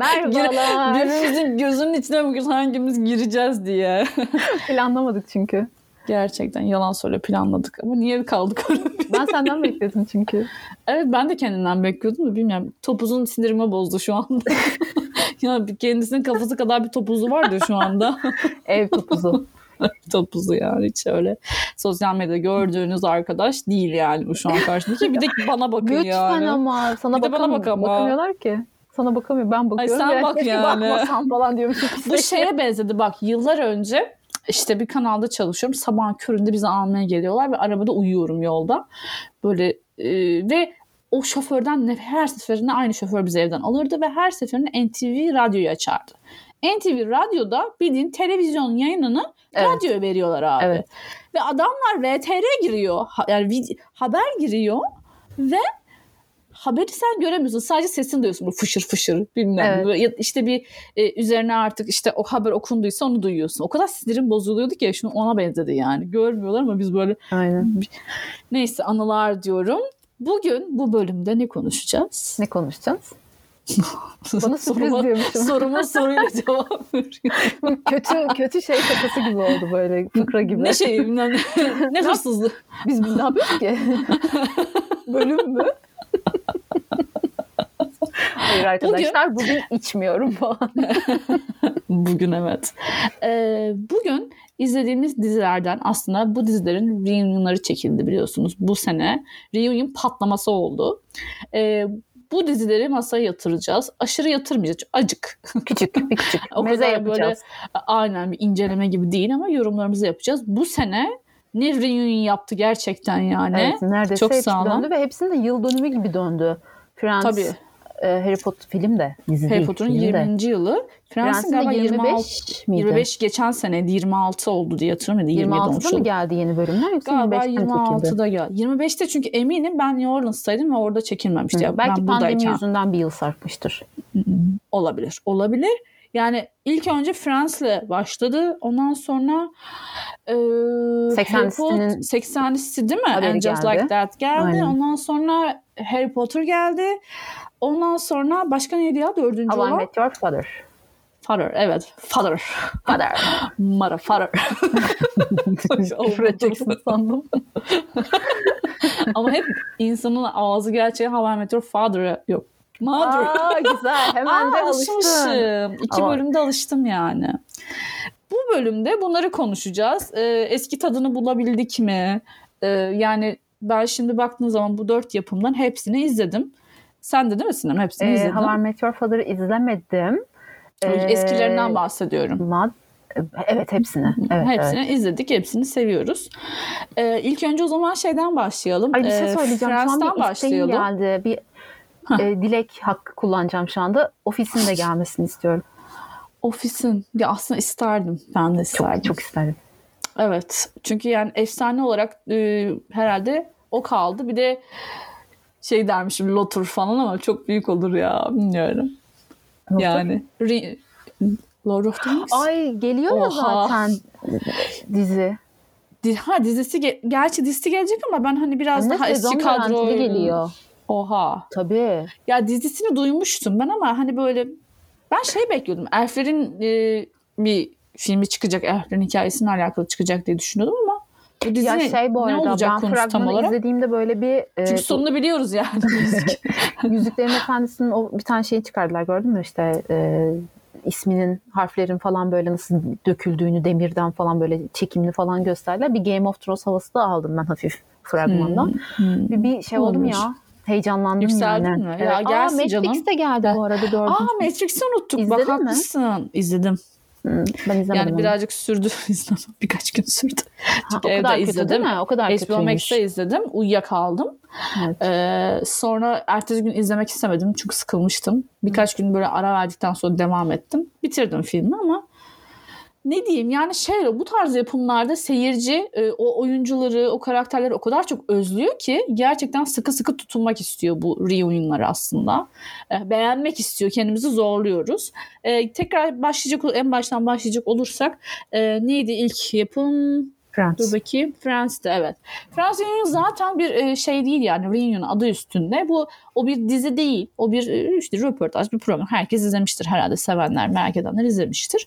Merhabalar. Birbirimizin gözünün içine bakıyoruz hangimiz gireceğiz diye. Planlamadık çünkü. Gerçekten yalan söyle planladık ama niye kaldık? Ben senden bekledim çünkü. Evet ben de kendimden bekliyordum da bilmiyorum. Topuzun sinirimi bozdu şu anda. ya kendisinin kafası kadar bir topuzu vardı şu anda. Ev topuzu. topuzu yani hiç öyle sosyal medyada gördüğünüz arkadaş değil yani bu şu an karşımdaki. Bir de bana bakın Lütfen yani. ama sana Bir de bana bakam- bak ama. bakamıyorlar ki. Sana bakamıyor. Ben bakıyorum. sen ve bak yani. bakmasam falan diyormuşum. Bu şeye benzedi bak yıllar önce işte bir kanalda çalışıyorum. Sabahın köründe bizi almaya geliyorlar ve arabada uyuyorum yolda. Böyle e, ve o şoförden ne- her seferinde aynı şoför bizi evden alırdı ve her seferinde NTV radyoyu açardı. NTV radyoda bildiğin televizyon yayınını Evet. radyoya veriyorlar abi. Evet. Ve adamlar VTR giriyor. Ha- Yani haber giriyor ve haberi sen göremiyorsun. Sadece sesini duyuyorsun. Bu fışır fışır bilmem. Evet. Böyle işte bir e, üzerine artık işte o haber okunduysa onu duyuyorsun. O kadar sinirim bozuluyordu ki şunu ona benzedi yani. Görmüyorlar ama biz böyle Aynen. neyse anılar diyorum. Bugün bu bölümde ne konuşacağız? Ne konuşacağız? Bana sürpriz Soruma- diyormuşum. Soruma soruyla cevap veriyorum. kötü kötü şey şakası gibi oldu böyle fıkra gibi. ne şey ne, ne hırsızlığı. Biz ne yapıyoruz ki? Bölüm mü? Hayır arkadaşlar bugün, içmiyorum falan. Bugün evet. Ee, bugün izlediğimiz dizilerden aslında bu dizilerin reunionları çekildi biliyorsunuz. Bu sene reunion patlaması oldu. Ee, bu dizileri masaya yatıracağız. Aşırı yatırmayacağız. Acık. Küçük bir küçük. O Meze kadar yapacağız. Aynen bir inceleme gibi değil ama yorumlarımızı yapacağız. Bu sene ne reunion yaptı gerçekten yani. Evet neredeyse Çok hepsi sağlam. döndü ve hepsinin de yıl dönümü gibi döndü. Friends, Tabii. E, Harry Potter film de dizi Harry Potter'ın film de. 20. yılı. De galiba 25 26 miydi? 25 geçen seneydi 26 oldu diye hatırlıyorum. ya da 27 olmuş 26'da mı geldi yeni bölümler yoksa Galiba 25'te mi çekildi? 26'da geldi. 25'te çünkü eminim ben New Orleans'taydım ve orada çekilmemişti. Hı, Belki ben pandemi buradayken. yüzünden bir yıl sarkmıştır. Olabilir. Olabilir. Yani ilk önce Friends'le başladı. Ondan sonra e, 80 Harry Potter- listinin 80 listi değil mi? And Just geldi. Like That geldi. Aynen. Ondan sonra Harry Potter geldi. Ondan sonra başka neydi ya? Dördüncü How I olan? Met Your Father. Father. Evet. Father. Father. Mara Father. Küfür edeceksin sandım. Ama hep insanın ağzı gerçeği How I Met Your Father'a yok. Mother. Aa güzel. Hemen Aa, de alışmışım. İki Ama- bölümde alıştım yani. Bu bölümde bunları konuşacağız. Ee, eski tadını bulabildik mi? Ee, yani ben şimdi baktığım zaman bu dört yapımdan hepsini izledim. Sen de değil mi Sinem? Hepsini Ee, izledin. How I Met Your Father'ı izlemedim. Ee, Eskilerinden bahsediyorum. Mad- Evet hepsini. Evet, hepsini evet. izledik, hepsini seviyoruz. Ee, ilk önce o zaman şeyden başlayalım. Ay bir şey Ee, söyleyeceğim. Şu an Friends'ten bir isteğim başlayalım. geldi. Bir e, dilek hakkı kullanacağım şu anda. Ofisin de gelmesini istiyorum. Ofisin. Ya aslında isterdim. Ben de isterdim. Çok çok isterim. Evet. Çünkü yani efsane olarak e, herhalde o kaldı. Bir de şey dermişim Lotur falan ama çok büyük olur ya. Bilmiyorum. Lotur? Yani Re- Lord of the Rings. Ay geliyor ya Oha. zaten dizi. Di- Ha dizisi ge- gerçi dizisi gelecek ama ben hani biraz Hem daha eski kadro geliyor. Oha. Tabii. Ya dizisini duymuştum ben ama hani böyle ben şey bekliyordum. Elflerin e, bir filmi çıkacak. Elflerin hikayesiyle alakalı çıkacak diye düşünüyordum ama bu dizi Ya şey bu ne arada olacak ben konusu tam olarak? izlediğimde böyle bir e, Çünkü sonunu biliyoruz yani. Yüzüklerin Efendisi'nin o bir tane şeyi çıkardılar gördün mü işte e, isminin harflerin falan böyle nasıl döküldüğünü demirden falan böyle çekimli falan gösterdiler. Bir Game of Thrones havası da aldım ben hafif fragmandan. Hmm. Bir, bir şey oldum Olabilir. ya. Heyecanlandım Yükseldin yani. mi? Evet. Ya Aa, gelsin Matrix canım. de geldi bu arada dördüncü. Aa Matrix'i unuttuk. İzledin Bak mi? haklısın. İzledim. Hmm, ben izlemedim Yani onu. birazcık sürdü. Birkaç gün sürdü. Ha, o kadar evde kötü izledim. değil mi? O kadar HBO kötüymüş. Max'te izledim. Uyuyakaldım. Evet. Ee, sonra ertesi gün izlemek istemedim. Çünkü sıkılmıştım. Birkaç gün böyle ara verdikten sonra devam ettim. Bitirdim filmi ama ne diyeyim yani şey bu tarz yapımlarda seyirci e, o oyuncuları, o karakterleri o kadar çok özlüyor ki gerçekten sıkı sıkı tutunmak istiyor bu reunionları aslında. E, beğenmek istiyor, kendimizi zorluyoruz. E, tekrar başlayacak en baştan başlayacak olursak e, neydi ilk yapım? Friends. Dur bakayım. Friends'te evet. Friends Reunion zaten bir e, şey değil yani Reunion adı üstünde. Bu O bir dizi değil. O bir e, işte röportaj, bir program. Herkes izlemiştir herhalde. Sevenler, merak edenler izlemiştir.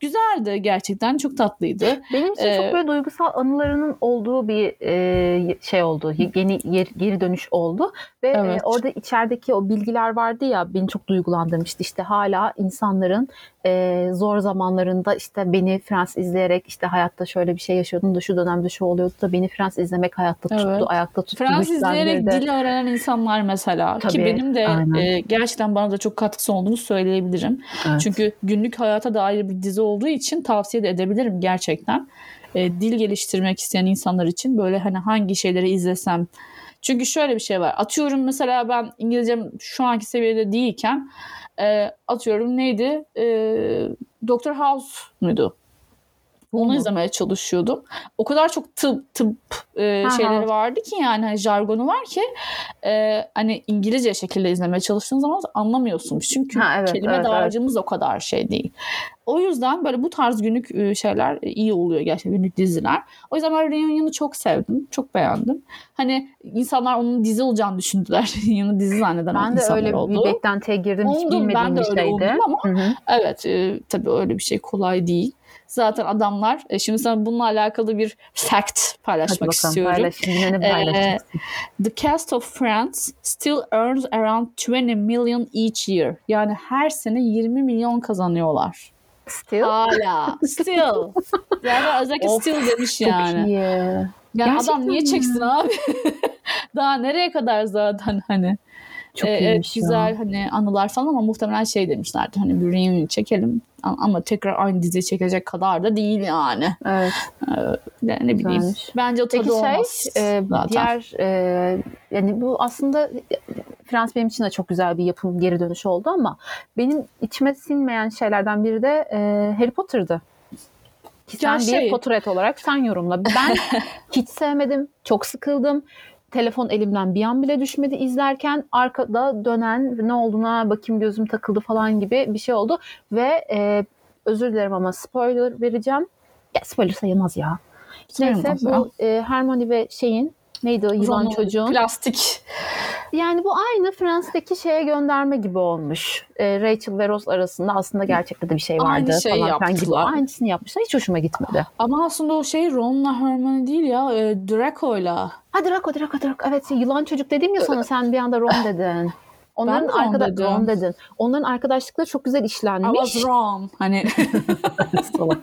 Güzeldi gerçekten. Çok tatlıydı. Benim için Ee, çok böyle duygusal anılarının olduğu bir e, şey oldu. Yeni yer- geri dönüş oldu. Ve e, Evet. orada içerideki o bilgiler vardı ya beni çok duygulandırmıştı. İşte hala insanların e, zor zamanlarında işte beni Frans izleyerek işte hayatta şöyle bir şey yaşıyordum da şu dönemde şu oluyordu da beni Frans izlemek hayatta tuttu, Evet. ayakta tuttu. Fransız izleyerek dil öğrenen insanlar mesela ki Tabii, benim de aynen. e, gerçekten bana da çok katkısı olduğunu söyleyebilirim. Evet. Çünkü günlük hayata dair bir dizi olduğu için tavsiye de edebilirim gerçekten. E, dil geliştirmek isteyen insanlar için böyle hani hangi şeyleri izlesem. Çünkü şöyle bir şey var. Atıyorum mesela ben İngilizcem şu anki seviyede değilken e, atıyorum neydi? E, Doctor House muydu? Onu izlemeye çalışıyordum. O kadar çok tıp tıp e, Aha. şeyleri vardı ki yani hani jargonu var ki e, hani İngilizce şekilde izlemeye çalıştığın zaman anlamıyorsun. Çünkü Ha, evet, kelime evet, dağarcığımız o kadar şey değil. O yüzden böyle bu tarz günlük e, şeyler iyi oluyor gerçekten günlük diziler. O yüzden ben Reunion'u çok sevdim. Çok beğendim. Hani insanlar onun dizi olacağını düşündüler. Reunion'u dizi zanneden Ben de insanlar öyle oldu. bir beklentiye girdim. Hiç Oldum, bilmediğim ben de bir öyle şeydi. oldum ama Hı hı. Evet e, tabii öyle bir şey kolay değil. Zaten adamlar e, şimdi sana bununla alakalı bir fact Hadi paylaşmak bakalım istiyorum. paylaş. Yine ne Ee, paylaşacaksın? The cast of Friends still earns around 20 million each year. Yani her sene 20 milyon kazanıyorlar. Still. Hala. Still. Yani özellikle Of, still demiş yani. iyi. Yani Gerçekten adam niye mi? çeksin abi? Daha nereye kadar zaten hani. Çok Ee, evet, iyiymiş ya. güzel hani anılar falan ama muhtemelen şey demişlerdi hani bir reunion çekelim ama tekrar aynı diziyi çekecek kadar da değil yani. Evet. Ne, ne bileyim. Güzelmiş. Bence o tadı Peki şey, olmaz e, zaten. diğer e, yani bu aslında Frans benim için de çok güzel bir yapım geri dönüşü oldu ama benim içime sinmeyen şeylerden biri de e, Harry Potter'dı. Ki Ya sen şey- bir Potterhead olarak sen yorumla. Ben hiç sevmedim, çok sıkıldım. Telefon elimden bir an bile düşmedi izlerken arkada dönen ne olduğuna bakayım gözüm takıldı falan gibi bir şey oldu ve e, özür dilerim ama spoiler vereceğim. Ya spoiler sayılmaz ya. Neyse bu e, Hermione ve şeyin neydi o yılan Ron'un çocuğun. Plastik. Yani bu aynı Fransa'daki şeye gönderme gibi olmuş. E, Rachel ve Ross arasında aslında gerçekte de bir şey vardı Aynı şeyi falan filan gibi. yaptılar. Aynısını yapmışlar. Hiç hoşuma gitmedi. Ama aslında o şey Ron'la Hermione değil ya e, Draco'yla. Ha Draco, Draco, Draco. Evet yılan çocuk dedim ya sana sen bir anda Ron dedin. Onların Ben arkada dedim. Ron dedin. Onların arkadaşlıkları çok güzel I işlenmiş. was wrong. Hani.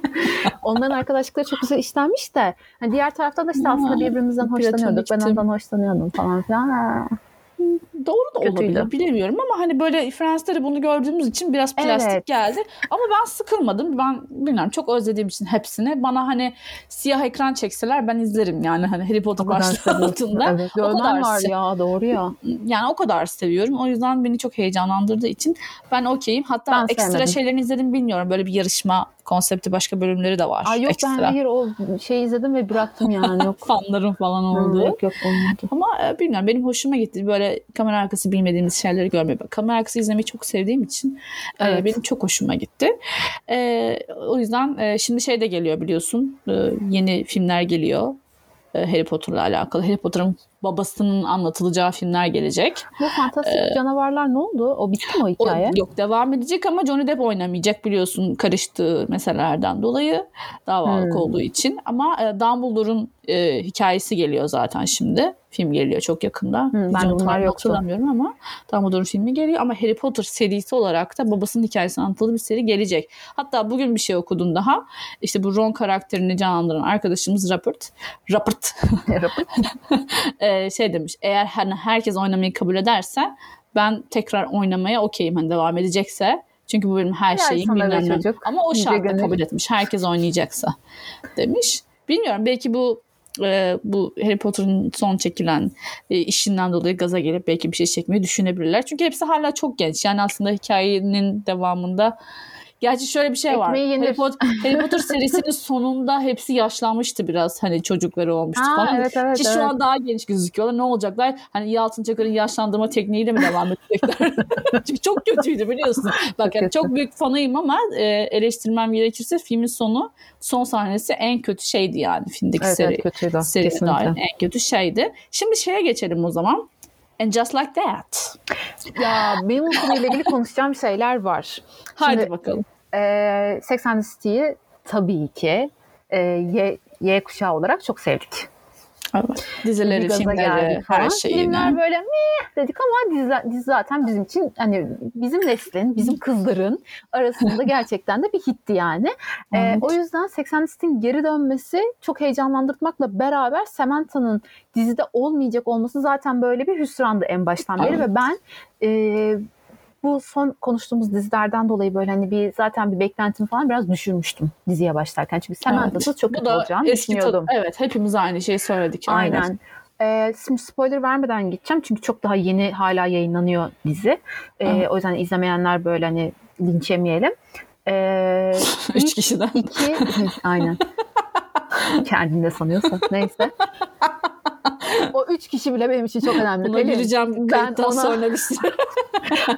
Onların arkadaşlıkları çok güzel işlenmiş de hani diğer taraftan da işte aslında birbirimizden hoşlanıyorduk. Ben ondan hoşlanıyordum falan filan. Doğru da Kötüydü. olabilir bilemiyorum ama hani böyle Fransa'da da bunu gördüğümüz için biraz plastik Evet. geldi. Ama ben sıkılmadım. Ben bilmiyorum çok özlediğim için hepsini. Bana hani siyah ekran çekseler ben izlerim yani hani Harry Potter başlığı altında. Evet. O kadar var ya doğru ya. yani o kadar seviyorum. O yüzden beni çok heyecanlandırdığı için ben okeyim. Hatta Ben ekstra sevmedim. şeylerini izledim bilmiyorum. Böyle bir yarışma konsepti başka bölümleri de var. Ay yok ekstra. ben hayır o şeyi izledim ve bıraktım yani yok. Fanların falan oldu. yok yok olmadı. Ama e, bilmiyorum benim hoşuma gitti. Böyle kamera arkası bilmediğimiz şeyleri görmeyi. Kamera arkası izlemeyi çok sevdiğim için e, Evet. benim çok hoşuma gitti. E, o yüzden e, şimdi şey de geliyor biliyorsun. E, yeni filmler geliyor. E, Harry Potter'la alakalı. Harry Potter'ın babasının anlatılacağı filmler gelecek. Bu fantastik canavarlar ne oldu? O bitti mi o O, hikaye? yok devam edecek ama Johnny Depp oynamayacak biliyorsun karıştığı meselelerden dolayı davalık Hmm. olduğu için. Ama e, Dumbledore'un e, hikayesi geliyor zaten şimdi. Film geliyor çok yakında. ben Vizyonu bunlar yoktu. hatırlamıyorum ama Dumbledore'un filmi geliyor. Ama Harry Potter serisi olarak da babasının hikayesi anlatılı bir seri gelecek. Hatta bugün bir şey okudum daha. İşte bu Ron karakterini canlandıran arkadaşımız Rupert. Rupert e, şey demiş eğer hani herkes oynamayı kabul ederse ben tekrar oynamaya okeyim hani devam edecekse. Çünkü bu benim her şeyim bilmem ne. Ama o gönül. kabul etmiş. Herkes oynayacaksa demiş. Bilmiyorum belki bu e, bu Harry Potter'ın son çekilen e, işinden dolayı gaza gelip belki bir şey çekmeyi düşünebilirler. Çünkü hepsi hala çok genç. Yani aslında hikayenin devamında Gerçi şöyle bir şey var. Ekmeği yenir. Harry Potter, Harry Potter serisinin sonunda hepsi yaşlanmıştı biraz. Hani çocukları olmuştu Ha, falan. evet, evet, Ki evet. şu an daha genç gözüküyorlar. Ne olacaklar? Hani iyi Altın Çakır'ın yaşlandırma tekniğiyle mi devam edecekler? Çünkü çok kötüydü biliyorsun. Bak yani çok büyük fanıyım ama e, eleştirmem gerekirse filmin sonu son sahnesi en kötü şeydi yani filmdeki Evet, seri. evet kötüydü. Dair en kötü şeydi. Şimdi şeye geçelim o zaman. And just like that. Ya benim konuyla ilgili konuşacağım şeyler var. Haydi Şimdi- bakalım. Ee, Sex and the City'yi tabii ki e, Y, Y kuşağı olarak çok sevdik. Evet. Dizileri, filmleri, her şeyini. Filmler böyle meh dedik ama dizi, dizi zaten bizim için hani bizim neslin, bizim kızların arasında gerçekten de bir hitti yani. Ee, Evet. o yüzden 80 City'nin geri dönmesi çok heyecanlandırmakla beraber Samantha'nın dizide olmayacak olması zaten böyle bir hüsrandı en baştan beri Evet. ve ben e, bu son konuştuğumuz dizilerden dolayı böyle hani bir zaten bir beklentimi falan biraz düşürmüştüm diziye başlarken. Çünkü Samantha'sız çok Bu kötü da olacağını eski düşünüyordum. evet hepimiz aynı şeyi söyledik. Aynen. Ee, şimdi spoiler vermeden gideceğim çünkü çok daha yeni hala yayınlanıyor dizi. Ee, Aha. o yüzden izlemeyenler böyle hani linç yemeyelim. Ee, Üç ilk kişiden. iki aynen. Kendinde sanıyorsa neyse. O üç kişi bile benim için çok önemli. Buna Pelin, gireceğim ben ona- sonra bir süre.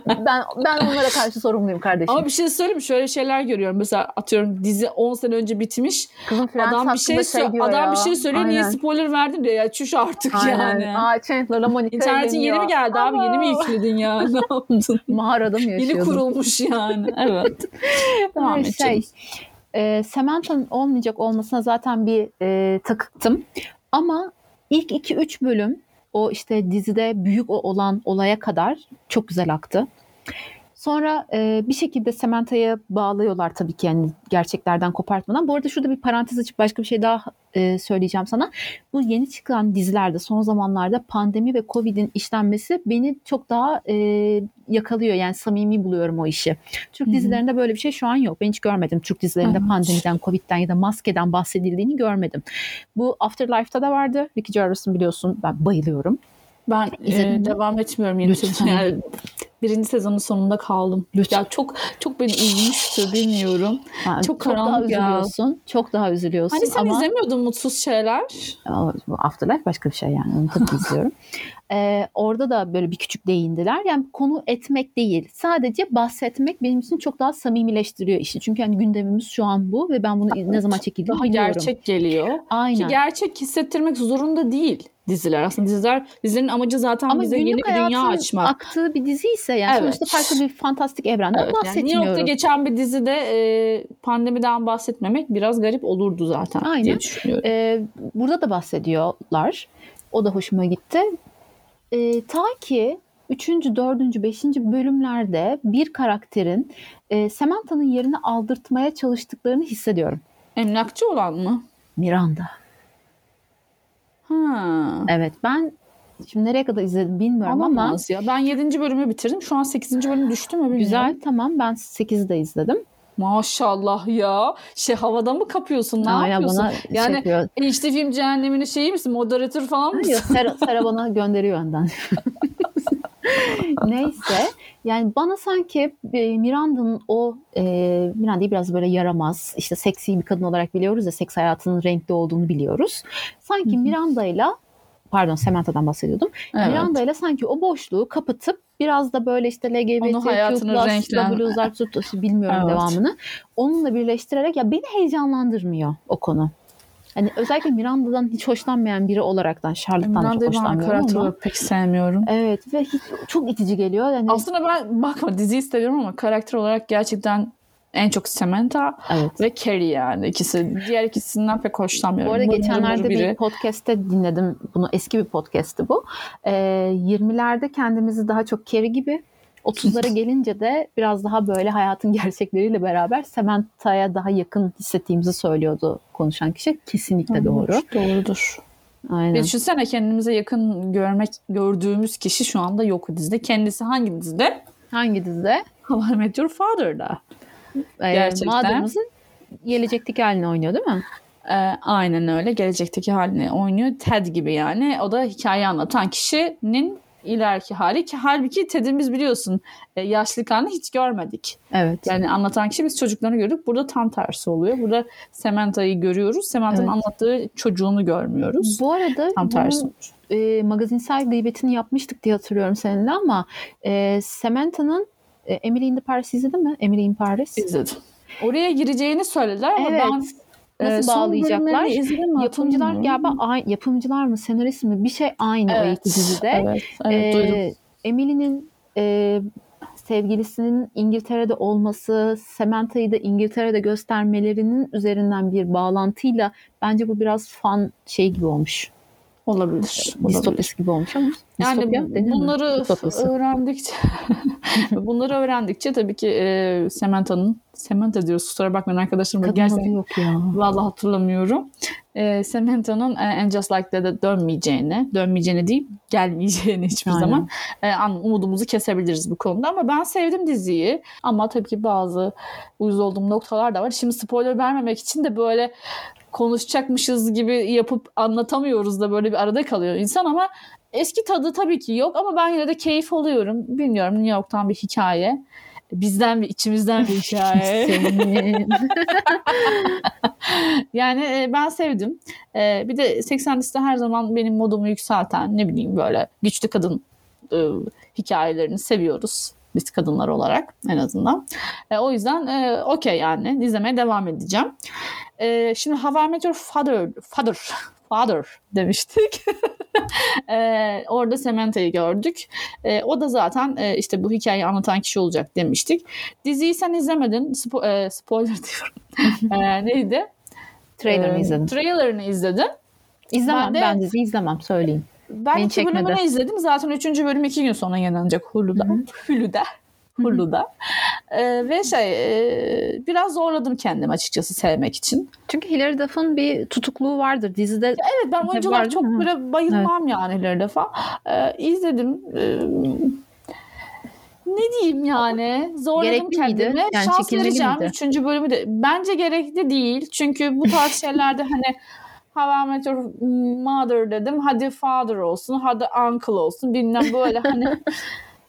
ben, ben onlara karşı sorumluyum kardeşim. Ama bir şey söyleyeyim? Şöyle şeyler görüyorum. Mesela atıyorum dizi 10 sene önce bitmiş. Kızım Friends Adam bir şey, diyor adam ya. bir şey söylüyor. Niye Aynen. spoiler verdin diyor ya. Çüş artık Aynen. yani. Aa, Chandler'la Monica İnternetin yeni mi geldi abi? Yeni mi yükledin ya? Ne yaptın? Mağarada mı Yeni yaşıyordun? kurulmuş yani. Evet. Devam Her şey. E, Samantha'nın olmayacak olmasına zaten bir e, takıktım. Ama ilk 2-3 bölüm o işte dizide büyük olan olaya kadar çok güzel aktı. Sonra e, bir şekilde Samantha'ya bağlıyorlar tabii ki yani gerçeklerden kopartmadan. Bu arada şurada bir parantez açıp başka bir şey daha e, söyleyeceğim sana. Bu yeni çıkan dizilerde son zamanlarda pandemi ve Covid'in işlenmesi beni çok daha e, yakalıyor. Yani samimi buluyorum o işi. Türk Hı hı. dizilerinde böyle bir şey şu an yok. Ben hiç görmedim. Türk dizilerinde Evet. pandemiden, Covid'den ya da maskeden bahsedildiğini görmedim. Bu Afterlife'da da vardı. Ricky Gervais'ın biliyorsun ben bayılıyorum. Ben e, mi? devam etmiyorum yeni Lütfen. Yani birinci sezonun sonunda kaldım. Lütfen. Ya çok çok beni üzmüştü bilmiyorum. Yani Çok çok daha karanlık ya. üzülüyorsun. Çok daha üzülüyorsun Hani sen ama izlemiyordun mutsuz şeyler. Afterlife başka bir şey yani. Onu tabii ki izliyorum. Ee, orada da böyle bir küçük değindiler. Yani konu etmek değil. Sadece bahsetmek benim için çok daha samimileştiriyor işi. Çünkü hani gündemimiz şu an bu ve ben bunu ne zaman çekildiğini Daha biliyorum. gerçek geliyor. Ki Aynen. gerçek hissettirmek zorunda değil diziler. Aslında diziler dizilerin amacı zaten Ama bize yeni bir dünya açmak. aktığı bir dizi ise yani Evet. sonuçta farklı bir fantastik evrenden Evet, yani New. York'ta geçen bir dizide e, pandemiden bahsetmemek biraz garip olurdu zaten Aynen. diye düşünüyorum. Ee, burada da bahsediyorlar. O da hoşuma gitti. Ee, ta ki 3. 4. 5. bölümlerde bir karakterin e, Samantha'nın yerini aldırtmaya çalıştıklarını hissediyorum. Emlakçı olan mı? Miranda. Ha. Evet ben şimdi nereye kadar izledim bilmiyorum ama Olamaz ya. Ben 7. bölümü bitirdim. Şu an 8. bölüm düştü mü bilmiyorum. güzel tamam ben 8'i de izledim. Maşallah ya. Şey havada mı kapıyorsun? Ne Aya yapıyorsun? bana şey yani yapıyor. işte film cehenneminin şeyi misin? Moderatör falan Hayır, mısın? Sera, Sera bana gönderiyor önden. Neyse yani bana sanki e, Miranda'nın o e, Miranda'yı biraz böyle yaramaz işte seksi bir kadın olarak biliyoruz ya seks hayatının renkli olduğunu biliyoruz. Sanki. Miranda'yla pardon Samantha'dan bahsediyordum. Evet. Miranda'yla sanki o boşluğu kapatıp biraz da böyle işte Onu hayatını renklen- LGBT bilmiyorum Evet. devamını. Onunla birleştirerek ya beni heyecanlandırmıyor o konu. Hani özellikle Miranda'dan hiç hoşlanmayan biri olaraktan Charlotte'dan çok Miranda'yı ben hoşlanmıyorum karakter olarak pek sevmiyorum. Evet ve hiç, çok itici geliyor. Yani, Aslında ben bakma diziyi seviyorum ama karakter olarak gerçekten en çok Samantha evet. ve Carrie yani ikisi. Diğer ikisinden pek hoşlanmıyorum. Bu arada Mır geçenlerde mır bir podcast'te dinledim bunu. Eski bir podcast'ti bu. Ee, 20'lerde kendimizi daha çok Carrie gibi 30'lara gelince de biraz daha böyle hayatın gerçekleriyle beraber Samantha'ya daha yakın hissettiğimizi söylüyordu konuşan kişi. Kesinlikle doğru. Doğrudur. Aynen. Bir düşünsene kendimize yakın görmek gördüğümüz kişi şu anda yok dizide. Kendisi hangi dizide? Hangi dizide? How I Met Your Father'da. Ee, Gerçekten. Mother'ımızın gelecekteki halini oynuyor değil mi? Ee, aynen öyle. Gelecekteki halini oynuyor. Ted gibi yani. O da hikayeyi anlatan kişinin ileriki hali ki halbuki Ted'in biz biliyorsun e, yaşlı kanı hiç görmedik. Evet. Yani anlatan kişi biz çocuklarını gördük. Burada tam tersi oluyor. Burada Samantha'yı görüyoruz. Samantha'nın Evet. anlattığı çocuğunu görmüyoruz. Bu arada Tam tersi. bunun e, magazinsel gıybetini yapmıştık diye hatırlıyorum seninle ama e, Samantha'nın e, Emily in the Paris izledin mi? Emily in Paris. İzledim. Oraya gireceğini söylediler ama Evet. ben Nasıl son bağlayacaklar? Yapımcılar galiba yapımcılar mı senarist mi bir şey aynı o Evet, iki dizide. Evet, evet Ee, duydum. Emily'nin e, sevgilisinin İngiltere'de olması, Samantha'yı da İngiltere'de göstermelerinin üzerinden bir bağlantıyla bence bu biraz fan şey gibi olmuş. Olabilir. Distopyası gibi olmuş ama. Yani mi? bunları öğrendikçe bunları öğrendikçe tabii ki e, Samantha'nın Samantha diyoruz kusura bakmayın arkadaşlarım Kadın gerçekten yok ya. Vallahi hatırlamıyorum. Ee, Samantha'nın e, And Just Like That'e dönmeyeceğini, dönmeyeceğini değil, gelmeyeceğini hiçbir Aynen. zaman e, an- umudumuzu kesebiliriz bu konuda. Ama ben sevdim diziyi. Ama tabii ki bazı uyuz olduğum noktalar da var. Şimdi spoiler vermemek için de böyle konuşacakmışız gibi yapıp anlatamıyoruz da böyle bir arada kalıyor insan ama eski tadı tabii ki yok ama ben yine de keyif alıyorum. Bilmiyorum New York'tan bir hikaye. Bizden bir içimizden bir hikaye. Yani e, ben sevdim. E, bir de 80 liste her zaman benim modumu yükselten ne bileyim böyle güçlü kadın e, hikayelerini seviyoruz. Biz kadınlar olarak en azından. E, o yüzden e, okey yani izlemeye devam edeceğim. E, şimdi How I Met Your Father, Father, Father demiştik. e, orada Samantha'yı gördük. E, o da zaten e, işte bu hikayeyi anlatan kişi olacak demiştik. Diziyi sen izlemedin. Spo- e, spoiler diyorum. e, neydi? Trailer'ını Ee, izledim. Trailerını izledin. İzlemem ben ben, de- dizi izlemem söyleyeyim. Ben Beni iki çekmedi. bölümünü izledim. Zaten üçüncü bölüm iki gün sonra yayınlanacak Hulu'da. Hulu'da. Hulu'da. Ee, ve şey e, biraz zorladım kendimi açıkçası sevmek için. Çünkü Hilary Duff'ın bir tutukluğu vardır dizide. Evet ben oyuncular çok mi? böyle bayılmam yani ileri defa. Ee, izledim. Ee, ne diyeyim yani zorladım Gerekli miydi? kendimi. Yani Şans vereceğim. miydi? Üçüncü bölümü de. Bence gerekli değil. Çünkü bu tarz şeylerde hani How I Met Your Mother dedim. Hadi father olsun. Hadi uncle olsun. Bilmem böyle hani.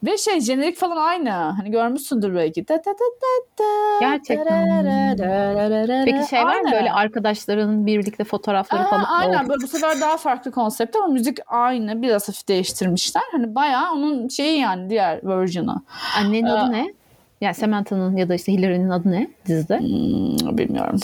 Ve şey jenerik falan aynı. Hani görmüşsündür belki. Da, da, da, da, Gerçekten. da, da, da, da. Peki şey var mı böyle arkadaşların birlikte fotoğrafları Aa, falan? aynen böyle bu sefer daha farklı konsept ama müzik aynı biraz hafif değiştirmişler. Hani bayağı onun şeyi yani diğer version'ı. Annenin adı ne? Yani Samantha'nın ya da işte Hilary'nin adı ne dizide? Hmm, bilmiyorum.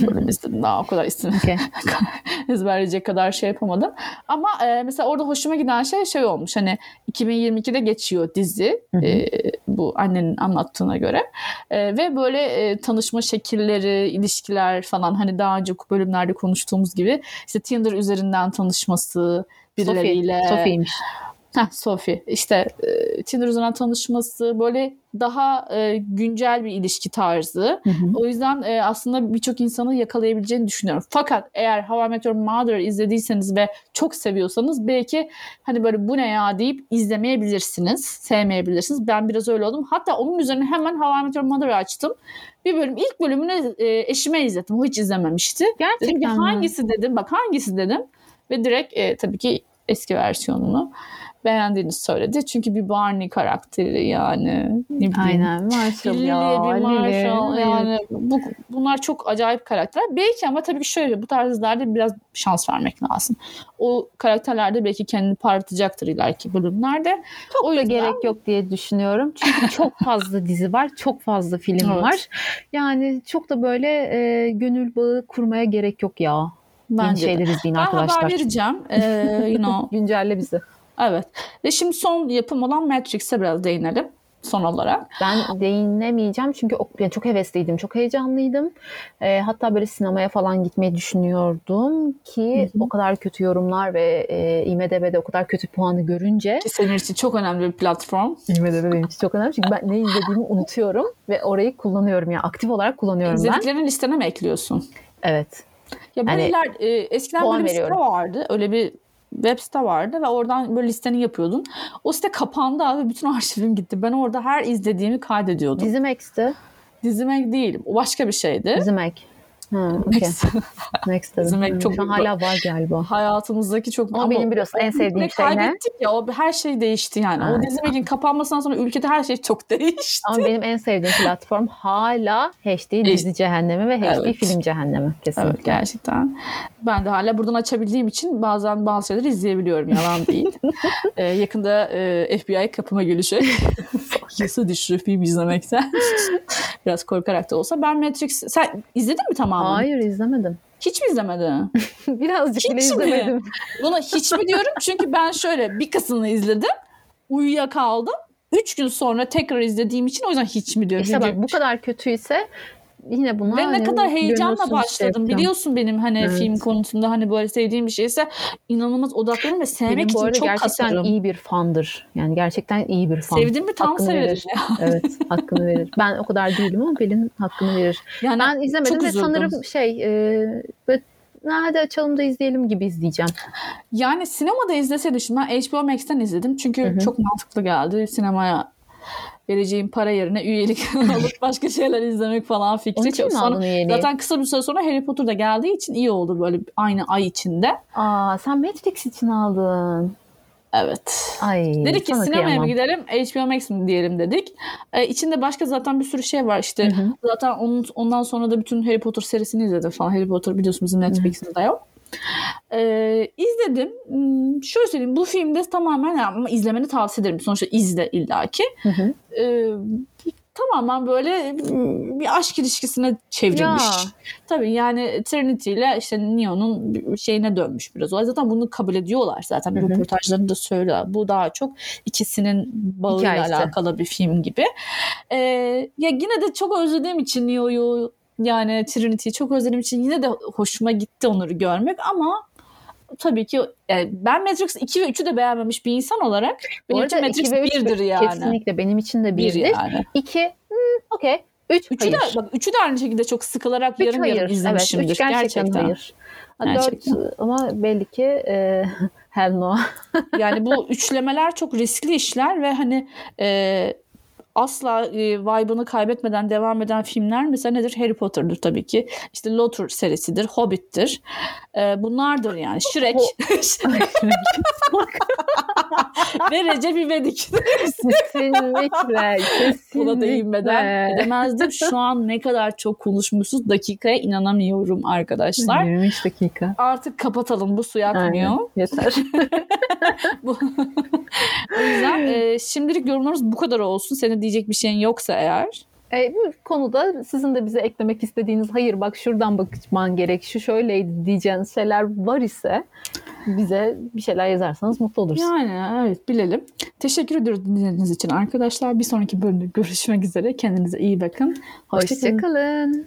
Bölüm izledim daha o kadar isim Okey. ezberleyecek kadar şey yapamadım. Ama e, mesela orada hoşuma giden şey şey olmuş. Hani 2022'de geçiyor dizi. Hı hı. e, bu annenin anlattığına göre. E, ve böyle e, tanışma şekilleri, ilişkiler falan hani daha önce bölümlerde konuştuğumuz gibi işte Tinder üzerinden tanışması birileriyle. Sophie. Sophie'ymiş. Heh, Sophie. İşte e, Tinder üzerinden tanışması böyle daha e, güncel bir ilişki tarzı. Hı hı. O yüzden e, aslında birçok insanı yakalayabileceğini düşünüyorum. Fakat eğer How I Met Your Mother izlediyseniz ve çok seviyorsanız belki hani böyle bu ne ya deyip izlemeyebilirsiniz, sevmeyebilirsiniz. Ben biraz öyle oldum. Hatta onun üzerine hemen How I Met Your Mother'ı açtım. Bir bölüm, ilk bölümünü e, eşime izlettim. O hiç izlememişti. Dedim ki Gerçekten mi? hangisi dedim, bak hangisi dedim. Ve direkt e, tabii ki eski versiyonunu beğendiğini söyledi. Çünkü bir Barney karakteri yani. Ne bileyim. Aynen Marshall Lily, ya. bir Marshall Lily. yani bu, bunlar çok acayip karakterler. Belki ama tabii ki şöyle bu tarz dizilerde biraz şans vermek lazım. O karakterler de belki kendini parlatacaktır ileriki bölümlerde. Çok O da yüzden- gerek yok diye düşünüyorum. Çünkü çok fazla dizi var, çok fazla film Evet. var. Yani çok da böyle e, gönül bağı kurmaya gerek yok ya. Yeni Bence de. şeyler izleyin Ben haber arkadaşlar. vereceğim. Ee, you know, Güncelle bizi. Evet. Ve şimdi son yapım olan Matrix'e biraz değinelim son olarak. Ben değinemeyeceğim çünkü yani çok hevesliydim, çok heyecanlıydım. E, hatta böyle sinemaya falan gitmeyi düşünüyordum ki Hı hı. o kadar kötü yorumlar ve e, IMDb'de o kadar kötü puanı görünce Ki senin için çok önemli bir platform. IMDb benim için çok önemli çünkü ben ne izlediğimi unutuyorum ve orayı kullanıyorum yani aktif olarak kullanıyorum ben. İzlediklerini listene mi ekliyorsun? Evet. Ya Yani böyleler e, eskiden böyle bir site vardı. Öyle bir web site vardı ve oradan böyle listeni yapıyordun. O site kapandı abi bütün arşivim gitti. Ben orada her izlediğimi kaydediyordum. Dizimex'ti. Dizimek değil. O başka bir şeydi. Dizimek. Ha, okey. Next. Hmm, çok Şu hala var galiba. Hayatımızdaki çok... Ama benim biliyorsun en sevdiğim şey ne? kaybettik ya o her şey değişti yani. O Evet. Dizimekin kapanmasından sonra ülkede her şey çok değişti. Ama benim en sevdiğim platform hala HD dizi cehennemi ve HD Evet. film cehennemi kesinlikle. Evet gerçekten. Ben de hala buradan açabildiğim için bazen bazı şeyleri izleyebiliyorum. Yalan değil. Ee, yakında e, FBI kapıma gelecek. Yasa dışı film izlemekten. Biraz korkarak da olsa. Ben Matrix... Sen izledin mi tamamen? Hayır izlemedim. Hiç mi izlemedin? Birazcık bile Hiç mi? izlemedim. Buna hiç mi diyorum? Çünkü ben şöyle bir kısmını izledim. Uyuyakaldım. Üç gün sonra tekrar izlediğim için o yüzden hiç mi diyorum. İşte bak bu kadar kötüyse yine buna Ve ne hani kadar heyecanla şey başladım. yapacağım. Biliyorsun benim hani Evet. film konusunda hani böyle sevdiğim bir şeyse inanılmaz odaklanırım ve sevmek Benim için çok gerçekten kasarım. iyi bir fandır. Yani gerçekten iyi bir fan. Sevdim mi tam Hakkını severim. verir. evet hakkını verir. Ben o kadar değilim ama Pelin hakkını verir. Yani Ben izlemedim ve üzüldüm. sanırım şey e, böyle hadi açalım da izleyelim gibi izleyeceğim. Yani sinemada izleseydim şimdi ben HBO Max'ten izledim. Çünkü Hı hı. çok mantıklı geldi. Sinemaya vereceğim para yerine üyelik alıp başka şeyler izlemek falan Onun fikri. için Çok mi sonra, üyeliği? zaten kısa bir süre sonra Harry Potter da geldiği için iyi oldu böyle aynı ay içinde. Aa sen Matrix için aldın. Evet. Ay. Dedik ki sinemaya kıyamam. mı gidelim HBO Max mi diyelim dedik. Ee, içinde başka zaten bir sürü şey var işte. Hı hı. Zaten onun, ondan sonra da bütün Harry Potter serisini izledim falan. Harry Potter biliyorsun bizim Netflix'imizde yok. Ee, izledim. Hmm, Şöyle söyleyeyim bu filmde tamamen ama izlemeni tavsiye ederim. Sonuçta izle illaki. Hı hı. Ee, tamamen böyle mm, bir aşk ilişkisine çevrilmiş. Ya. Tabii yani Trinity ile işte Neo'nun şeyine dönmüş biraz. O zaten bunu kabul ediyorlar zaten. Hı hı. Röportajlarında da söylüyorlar. Bu daha çok ikisinin bağıyla Hikayesi. alakalı bir film gibi. Ee, ya yine de çok özlediğim için Neo'yu yani Trinity'yi çok özlediğim için yine de hoşuma gitti onları görmek ama tabii ki yani ben Matrix 2 ve 3'ü de beğenmemiş bir insan olarak benim için Matrix iki ve üç 1'dir yani. Kesinlikle benim için de Bir birdir. yani. İki, hmm, okey. Üç, Üçü hayır. de, bak, üçü de aynı şekilde çok sıkılarak Üç yarım hayır. yarım izlemişimdir. Evet, üç gerçekten, hayır. Ha, Gerçekten. Dört ama belli ki e, hell no. Yani bu üçlemeler çok riskli işler ve hani e, asla e, vibe'ını kaybetmeden devam eden filmler mesela nedir? Harry Potter'dır tabii ki. İşte Lotur serisidir, Hobbit'tir. E, bunlardır yani. Shrek ve Recep İvedik. kesinlikle, kesinlikle. Buna değinmeden edemezdim. Şu an ne kadar çok konuşmuşuz dakikaya inanamıyorum arkadaşlar. 23 dakika. Artık kapatalım bu su yakmıyor. Aynen, yeter. Bu- o yüzden e, şimdilik yorumlarımız bu kadar olsun. Senin diyecek bir şeyin yoksa eğer. E, bu konuda sizin de bize eklemek istediğiniz hayır bak şuradan bakman gerek şu şöyleydi diyeceğiniz şeyler var ise bize bir şeyler yazarsanız mutlu oluruz. Yani evet bilelim. Teşekkür ediyoruz dinlediğiniz için arkadaşlar. Bir sonraki bölümde görüşmek üzere. Kendinize iyi bakın. Hoşçakalın. Hoşçakalın.